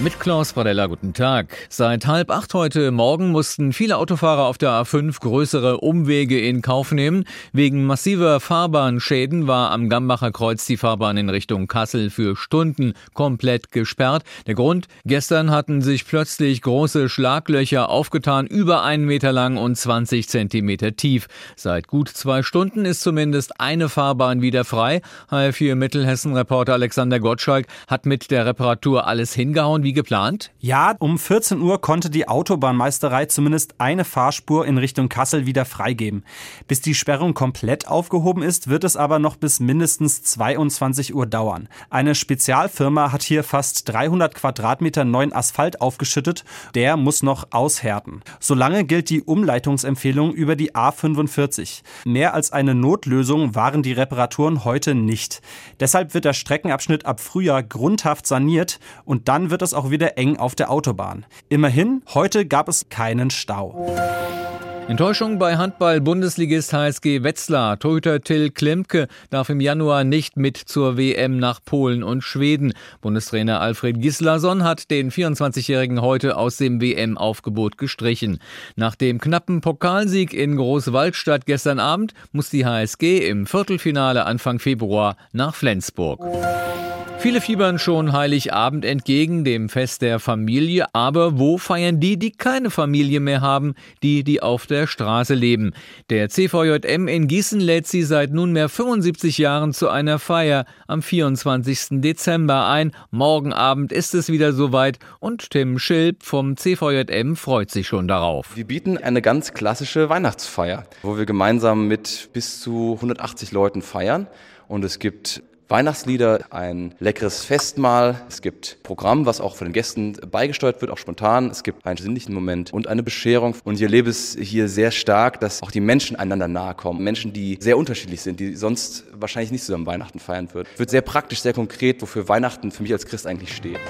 Mit Klaus Pradella, guten Tag. Seit halb acht heute Morgen mussten viele Autofahrer auf der A5 größere Umwege in Kauf nehmen. Wegen massiver Fahrbahnschäden war am Gambacher Kreuz die Fahrbahn in Richtung Kassel für Stunden komplett gesperrt. Der Grund? Gestern hatten sich plötzlich große Schlaglöcher aufgetan, über einen Meter lang und 20 Zentimeter tief. Seit gut zwei Stunden ist zumindest eine Fahrbahn wieder frei. HR4 Mittelhessen-Reporter Alexander Gottschalk hat mit der Reparatur alles hingehauen. Wie wie geplant? Ja, um 14 Uhr konnte die Autobahnmeisterei zumindest eine Fahrspur in Richtung Kassel wieder freigeben. Bis die Sperrung komplett aufgehoben ist, wird es aber noch bis mindestens 22 Uhr dauern. Eine Spezialfirma hat hier fast 300 Quadratmeter neuen Asphalt aufgeschüttet. Der muss noch aushärten. Solange gilt die Umleitungsempfehlung über die A45. Mehr als eine Notlösung waren die Reparaturen heute nicht. Deshalb wird der Streckenabschnitt ab Frühjahr grundhaft saniert und dann wird es auch wieder eng auf der Autobahn. Immerhin, heute gab es keinen Stau. Enttäuschung bei Handball-Bundesligist HSG Wetzlar. Torhüter Till Klemke darf im Januar nicht mit zur WM nach Polen und Schweden. Bundestrainer Alfred Gislason hat den 24-Jährigen heute aus dem WM-Aufgebot gestrichen. Nach dem knappen Pokalsieg in Großwaldstadt gestern Abend muss die HSG im Viertelfinale Anfang Februar nach Flensburg. Viele fiebern schon Heiligabend entgegen, dem Fest der Familie, aber wo feiern die, die keine Familie mehr haben, die, die auf der Straße leben? Der CVJM in Gießen lädt sie seit nunmehr 75 Jahren zu einer Feier am 24. Dezember ein. Morgen Abend ist es wieder soweit und Tim Schilp vom CVJM freut sich schon darauf. Wir bieten eine ganz klassische Weihnachtsfeier, wo wir gemeinsam mit bis zu 180 Leuten feiern und es gibt Weihnachtslieder, ein leckeres Festmahl. Es gibt Programm, was auch von den Gästen beigesteuert wird, auch spontan. Es gibt einen sinnlichen Moment und eine Bescherung. Und ich erlebe es hier sehr stark, dass auch die Menschen einander nahe kommen. Menschen, die sehr unterschiedlich sind, die sonst wahrscheinlich nicht zusammen Weihnachten feiern würden. Wird sehr praktisch, sehr konkret, wofür Weihnachten für mich als Christ eigentlich steht.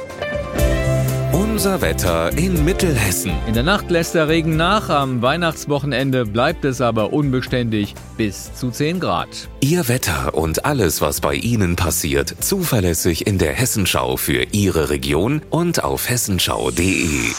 Unser Wetter in Mittelhessen. In der Nacht lässt der Regen nach, am Weihnachtswochenende bleibt es aber unbeständig bis zu 10 Grad. Ihr Wetter und alles, was bei Ihnen passiert, zuverlässig in der Hessenschau für Ihre Region und auf hessenschau.de.